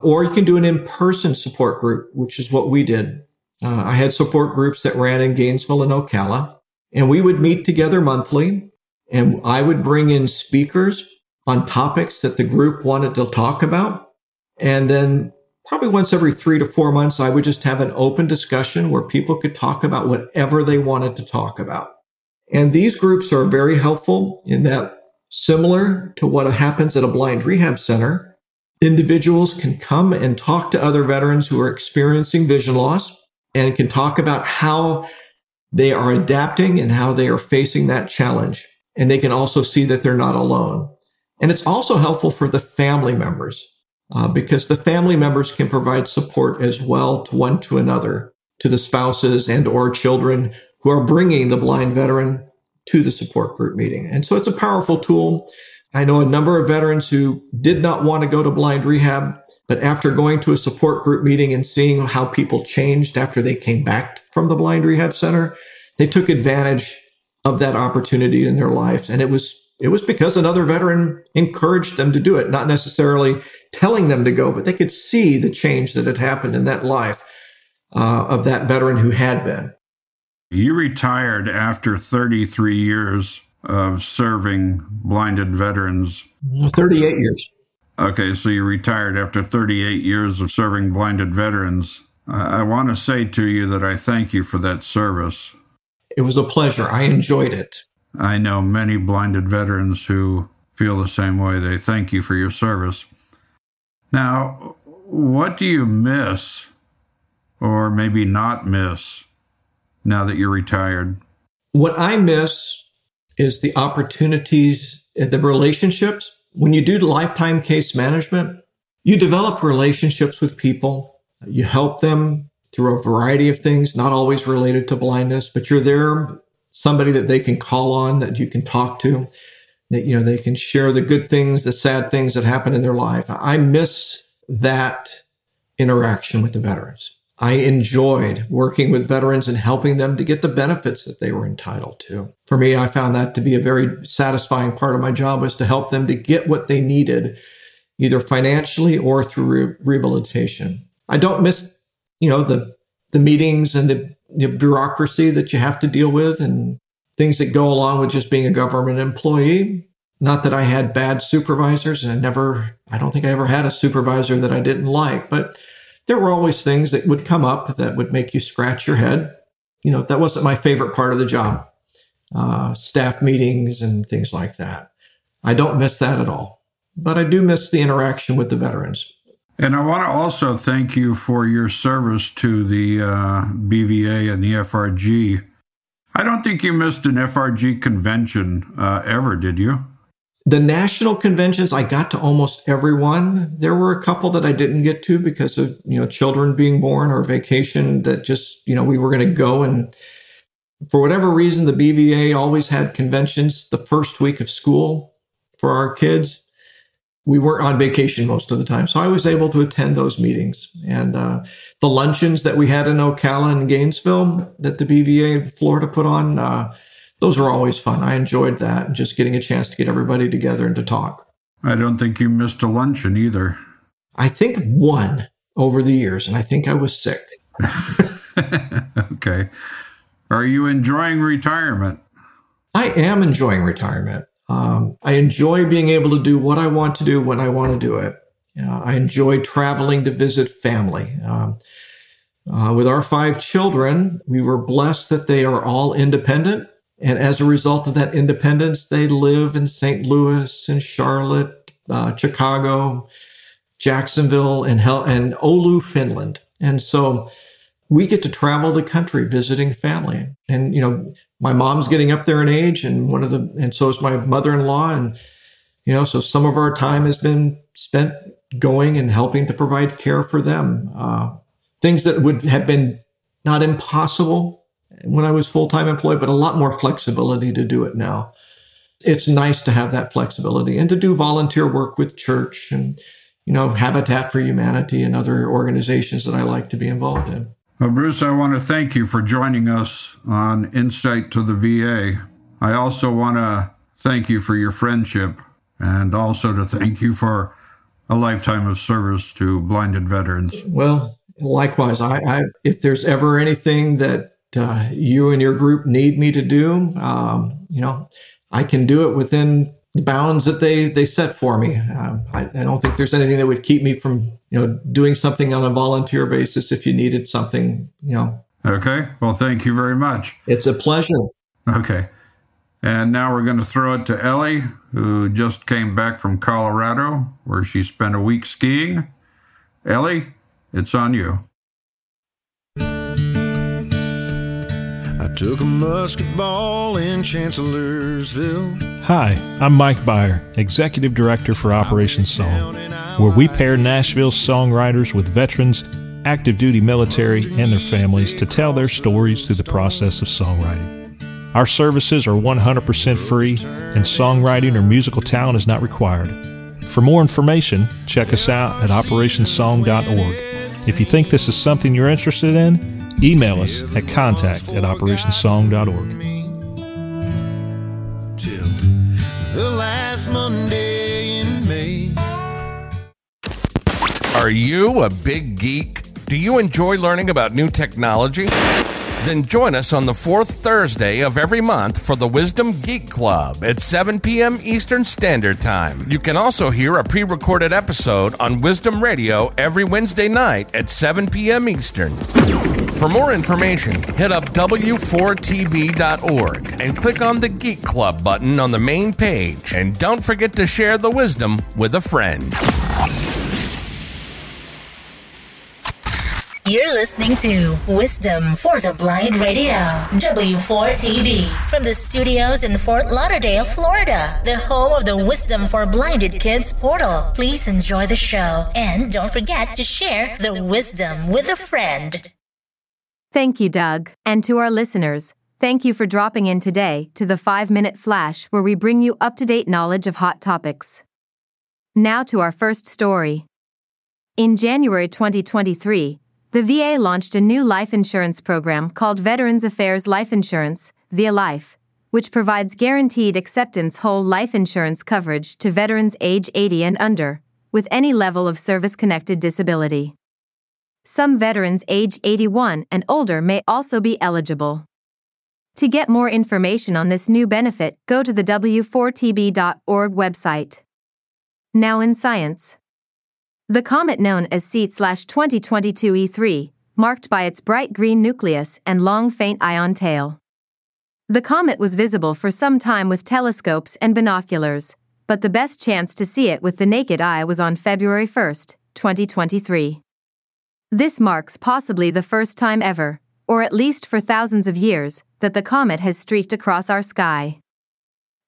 [SPEAKER 4] Or you can do an in-person support group, which is what we did. Uh, I had support groups that ran in Gainesville and Ocala, and we would meet together monthly. And I would bring in speakers on topics that the group wanted to talk about. And then probably once every three to four months, I would just have an open discussion where people could talk about whatever they wanted to talk about. And these groups are very helpful in that similar to what happens at a blind rehab center, individuals can come and talk to other veterans who are experiencing vision loss and can talk about how they are adapting and how they are facing that challenge. And they can also see that they're not alone. And it's also helpful for the family members uh, because the family members can provide support as well to one to another, to the spouses and or children who are bringing the blind veteran to the support group meeting. And so it's a powerful tool. I know a number of veterans who did not want to go to blind rehab, but after going to a support group meeting and seeing how people changed after they came back from the blind rehab center, they took advantage of that opportunity in their life. And it was it was because another veteran encouraged them to do it, not necessarily telling them to go, but they could see the change that had happened in that life uh, of that veteran who had been.
[SPEAKER 3] You retired after 33 years of serving blinded veterans.
[SPEAKER 4] 38 years.
[SPEAKER 3] Okay, so you retired after 38 years of serving blinded veterans. I, I want to say to you that I thank you for that service.
[SPEAKER 4] It was a pleasure. I enjoyed it.
[SPEAKER 3] I know many blinded veterans who feel the same way. They thank you for your service. Now, what do you miss or maybe not miss now that you're retired?
[SPEAKER 4] What I miss is the opportunities, uh, the relationships. When you do lifetime case management, you develop relationships with people. You help them through a variety of things, not always related to blindness, but you're there, somebody that they can call on, that you can talk to, that, you know, they can share the good things, the sad things that happen in their life. I miss that interaction with the veterans. I enjoyed working with veterans and helping them to get the benefits that they were entitled to. For me, I found that to be a very satisfying part of my job was to help them to get what they needed, either financially or through re- rehabilitation. I don't miss, you know, the the meetings and the, the bureaucracy that you have to deal with and things that go along with just being a government employee. Not that I had bad supervisors and I never, I don't think I ever had a supervisor that I didn't like, but there were always things that would come up that would make you scratch your head. You know, that wasn't my favorite part of the job. Uh, staff meetings and things like that. I don't miss that at all, but I do miss the interaction with the veterans.
[SPEAKER 3] And I want to also thank you for your service to the uh, BVA and the FRG. I don't think you missed an FRG convention uh, ever, did you?
[SPEAKER 4] The national conventions, I got to almost every one. There were a couple that I didn't get to because of, you know, children being born or vacation that just, you know, we were going to go. And for whatever reason, the BVA always had conventions the first week of school for our kids. We weren't on vacation most of the time. So I was able to attend those meetings. And uh, the luncheons that we had in Ocala and Gainesville that the BVA Florida put on, uh, those were always fun. I enjoyed that and just getting a chance to get everybody together and to talk.
[SPEAKER 3] I don't think you missed a luncheon either.
[SPEAKER 4] I think one over the years, and I think I was sick.
[SPEAKER 3] okay. Are you enjoying retirement?
[SPEAKER 4] I am enjoying retirement. Um, I enjoy being able to do what I want to do when I want to do it. Uh, I enjoy traveling to visit family. Um, uh, with our five children, we were blessed that they are all independent. And as a result of that independence, they live in St. Louis and Charlotte, uh, Chicago, Jacksonville, and, Hel- and Oulu, Finland. And so we get to travel the country visiting family. And, you know, my mom's getting up there in age and one of the, and so is my mother-in-law. And, you know, so some of our time has been spent going and helping to provide care for them. Uh, things that would have been not impossible when I was full time employed, but a lot more flexibility to do it now. It's nice to have that flexibility and to do volunteer work with church and, you know, Habitat for Humanity and other organizations that I like to be involved in.
[SPEAKER 3] Well, Bruce, I want to thank you for joining us on Insight to the VA. I also want to thank you for your friendship and also to thank you for a lifetime of service to blinded veterans.
[SPEAKER 4] Well, likewise, I, I if there's ever anything that uh, you and your group need me to do, um, you know, I can do it within the bounds that they they set for me. Um, I, I, don't think there's anything that would keep me from you know doing something on a volunteer basis if you needed something. You know.
[SPEAKER 3] Okay. Well, thank you very much.
[SPEAKER 4] It's a pleasure.
[SPEAKER 3] Okay. And now we're going to throw it to Ellie, who just came back from Colorado, where she spent a week skiing. Ellie, it's on you.
[SPEAKER 8] I took a musket ball in Chancellorsville.
[SPEAKER 9] Hi, I'm Mike Byer, Executive Director for Operation Song, where we pair Nashville songwriters with veterans active duty military, and their families to tell their stories through the process of songwriting. Our services are 100% free, and songwriting or musical talent is not required. For more information, check us out at operationsong.org. If you think this is something you're interested in, email us at contact at operationsong.org.
[SPEAKER 8] Till the last Monday
[SPEAKER 1] Are you a big geek? Do you enjoy learning about new technology? Then join us on the fourth Thursday of every month for the Wisdom Geek Club at 7 p.m. Eastern Standard Time. You can also hear a pre recorded episode on Wisdom Radio every Wednesday night at 7 p.m. Eastern. For more information, hit up w4tb.org and click on the Geek Club button on the main page. And don't forget to share the wisdom with a friend.
[SPEAKER 6] You're listening to Wisdom for the Blind Radio, W4TB, from the studios in Fort Lauderdale, Florida, the home of the Wisdom for Blinded Kids portal. Please enjoy the show and don't forget to share the wisdom with a friend.
[SPEAKER 10] Thank you, Doug. And to our listeners, thank you for dropping in today to the 5 Minute Flash where we bring you up to date knowledge of hot topics. Now to our first story. In January 2023, the VA launched a new life insurance program called Veterans Affairs Life Insurance, VALife, which provides guaranteed acceptance whole life insurance coverage to veterans age 80 and under, with any level of service connected disability. Some veterans age 81 and older may also be eligible. To get more information on this new benefit, go to the w4tb.org website. Now in science. The comet known as C/2022 E3, marked by its bright green nucleus and long faint ion tail. The comet was visible for some time with telescopes and binoculars, but the best chance to see it with the naked eye was on February 1, 2023. This marks possibly the first time ever, or at least for thousands of years, that the comet has streaked across our sky.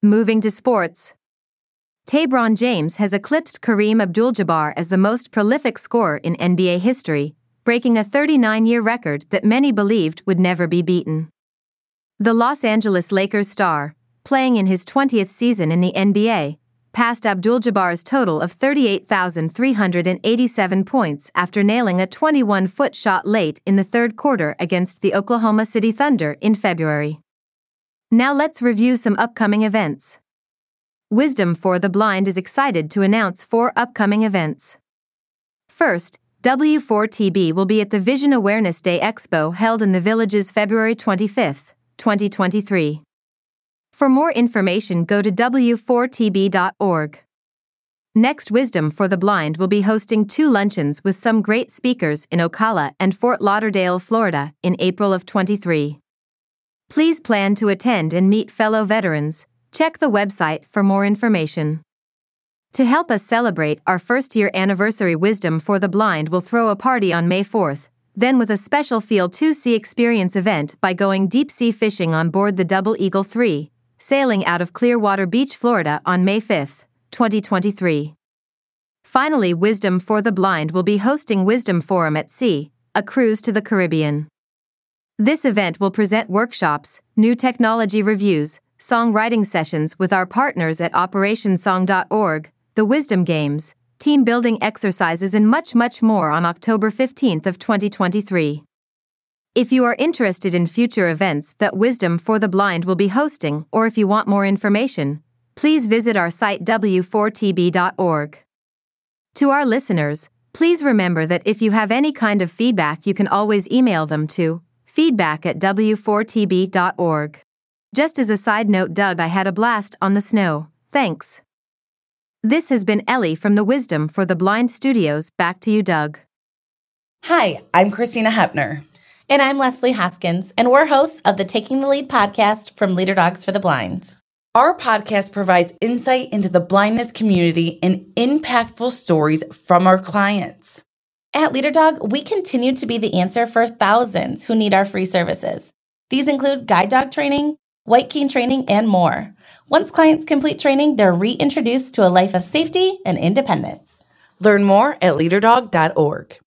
[SPEAKER 10] Moving to sports. LeBron James has eclipsed Kareem Abdul Jabbar as the most prolific scorer in NBA history, breaking a 39 year record that many believed would never be beaten. The Los Angeles Lakers star, playing in his 20th season in the NBA, passed Abdul Jabbar's total of 38,387 points after nailing a 21 foot shot late in the third quarter against the Oklahoma City Thunder in February. Now let's review some upcoming events. Wisdom for the Blind is excited to announce four upcoming events. First, W4TB will be at the Vision Awareness Day Expo held in the Villages February 25, 2023. For more information, go to w4tb.org. Next, Wisdom for the Blind will be hosting two luncheons with some great speakers in Ocala and Fort Lauderdale, Florida, in April of 23. Please plan to attend and meet fellow veterans, Check the website for more information. To help us celebrate our first year anniversary, Wisdom for the Blind will throw a party on May 4th, then with a special Feel 2 Sea experience event by going deep sea fishing on board the Double Eagle 3, sailing out of Clearwater Beach, Florida on May 5th, 2023. Finally, Wisdom for the Blind will be hosting Wisdom Forum at Sea, a cruise to the Caribbean. This event will present workshops, new technology reviews, songwriting sessions with our partners at operationsong.org, the Wisdom Games, team building exercises and much much more on October 15th of 2023. If you are interested in future events that Wisdom for the Blind will be hosting or if you want more information, please visit our site w4tb.org. To our listeners, please remember that if you have any kind of feedback, you can always email them to feedback at w4tb.org. Just as a side note, Doug, I had a blast on the snow. Thanks. This has been Ellie from the Wisdom for the Blind Studios. Back to you, Doug.
[SPEAKER 11] Hi, I'm Christina Hepner.
[SPEAKER 12] And I'm Leslie Hoskins, and we're hosts of the Taking the Lead podcast from Leader Dogs for the Blind.
[SPEAKER 11] Our podcast provides insight into the blindness community and impactful stories from our clients.
[SPEAKER 12] At Leader Dog, we continue to be the answer for thousands who need our free services. These include guide dog training, white cane training, and more. Once clients complete training, they're reintroduced to a life of safety and independence.
[SPEAKER 11] Learn more at leaderdog.org.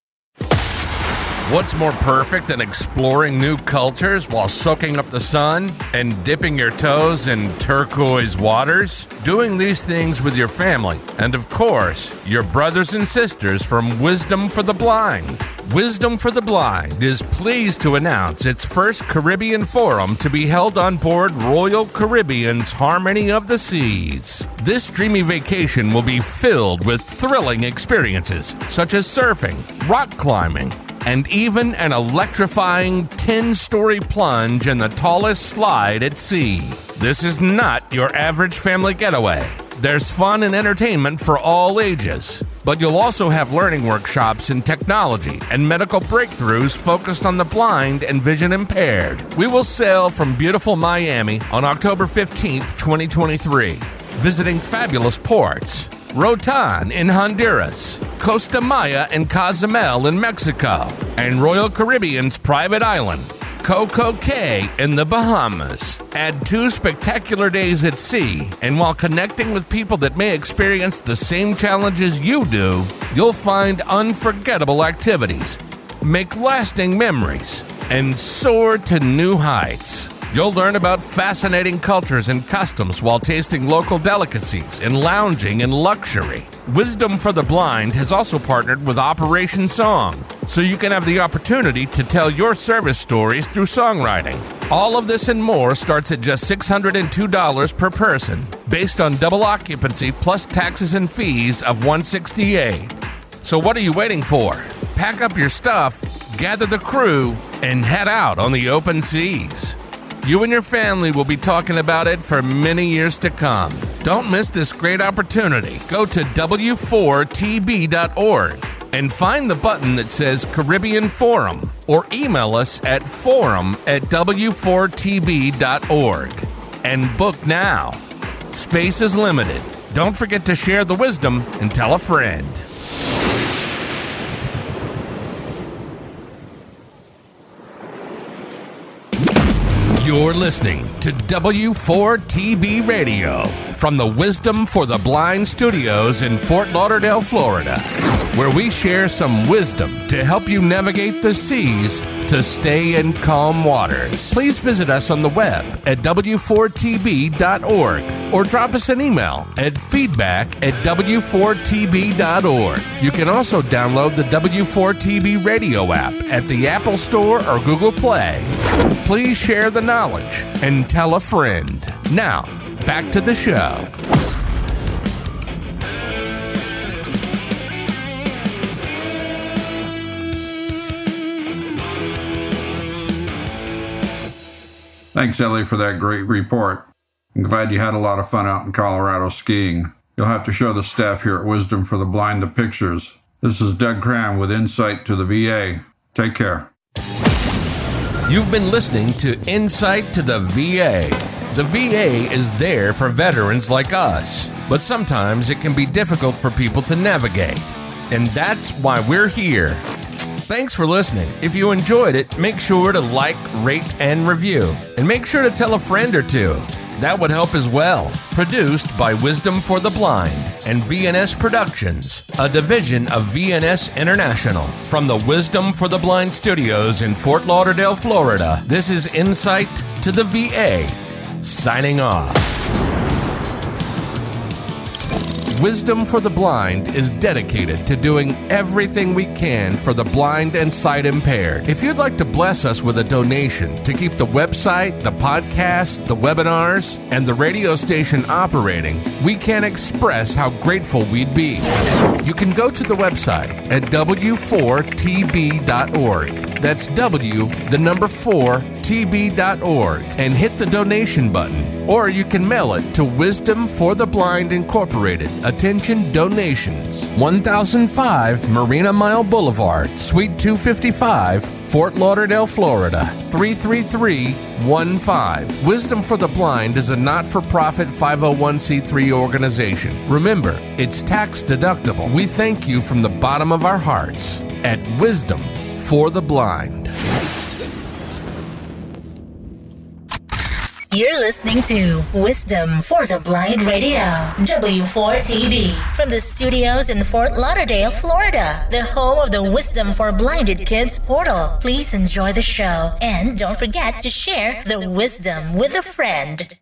[SPEAKER 1] What's more perfect than exploring new cultures while soaking up the sun and dipping your toes in turquoise waters? Doing these things with your family and, of course, your brothers and sisters from Wisdom for the Blind. Wisdom for the Blind is pleased to announce its first Caribbean Forum to be held on board Royal Caribbean's Harmony of the Seas. This dreamy vacation will be filled with thrilling experiences such as surfing, rock climbing, and even an electrifying 10 story plunge in the tallest slide at sea. This is not your average family getaway. There's fun and entertainment for all ages, but you'll also have learning workshops in technology and medical breakthroughs focused on the blind and vision impaired. We will sail from beautiful Miami on October 15th, 2023, visiting fabulous ports Roatan in Honduras, Costa Maya and Cozumel in Mexico, and Royal Caribbean's private island, CocoCay in the Bahamas. Add two spectacular days at sea, and while connecting with people that may experience the same challenges you do, you'll find unforgettable activities, make lasting memories, and soar to new heights. You'll learn about fascinating cultures and customs while tasting local delicacies and lounging in luxury. Wisdom for the Blind has also partnered with Operation Song, so you can have the opportunity to tell your service stories through songwriting. All of this and more starts at just $602 per person, based on double occupancy plus taxes and fees of 168. So what are you waiting for? Pack up your stuff, gather the crew, and head out on the open seas. You and your family will be talking about it for many years to come. Don't miss this great opportunity. Go to w4tb.org and find the button that says Caribbean Forum or email us at forum at w4tb.org and book now. Space is limited. Don't forget to share the wisdom and tell a friend. You're listening to W4TB Radio from the Wisdom for the Blind Studios in Fort Lauderdale, Florida, where we share some wisdom to help you navigate the seas to stay in calm waters. Please visit us on the web at w4tb.org or drop us an email at feedback at w4tb.org. You can also download the W4TB radio app at the Apple Store or Google Play. Please share the knowledge and tell a friend. Now, back to the show.
[SPEAKER 3] Thanks, Ellie, for that great report. I'm glad you had a lot of fun out in Colorado skiing. You'll have to show the staff here at Wisdom for the Blind the pictures. This is Doug Cram with Insight to the VA. Take care.
[SPEAKER 1] You've been listening to Insight to the VA. The VA is there for veterans like us, but sometimes it can be difficult for people to navigate. And that's why we're here. Thanks for listening. If you enjoyed it, make sure to like, rate, and review. And make sure to tell a friend or two. That would help as well. Produced by Wisdom for the Blind and VNS Productions, a division of VNS International. From the Wisdom for the Blind studios in Fort Lauderdale, Florida, this is Insight to the VA. Signing off. Wisdom for the Blind is dedicated to doing everything we can for the blind and sight impaired. If you'd like to bless us with a donation to keep the website, the podcast, the webinars, and the radio station operating, we can't express how grateful we'd be. You can go to the website at w4tb.org. That's W, the number 4, tb.org, and hit the donation button. Or you can mail it to Wisdom for the Blind Incorporated. Attention donations. 1005 Marina Mile Boulevard, Suite 255, Fort Lauderdale, Florida 33315. Wisdom for the Blind is a not for profit 501c3 organization. Remember, it's tax deductible. We thank you from the bottom of our hearts at Wisdom for the Blind.
[SPEAKER 6] You're listening to Wisdom for the Blind Radio, W4TB, from the studios in Fort Lauderdale, Florida, the home of the Wisdom for Blinded Kids portal. Please enjoy the show and don't forget to share the wisdom with a friend.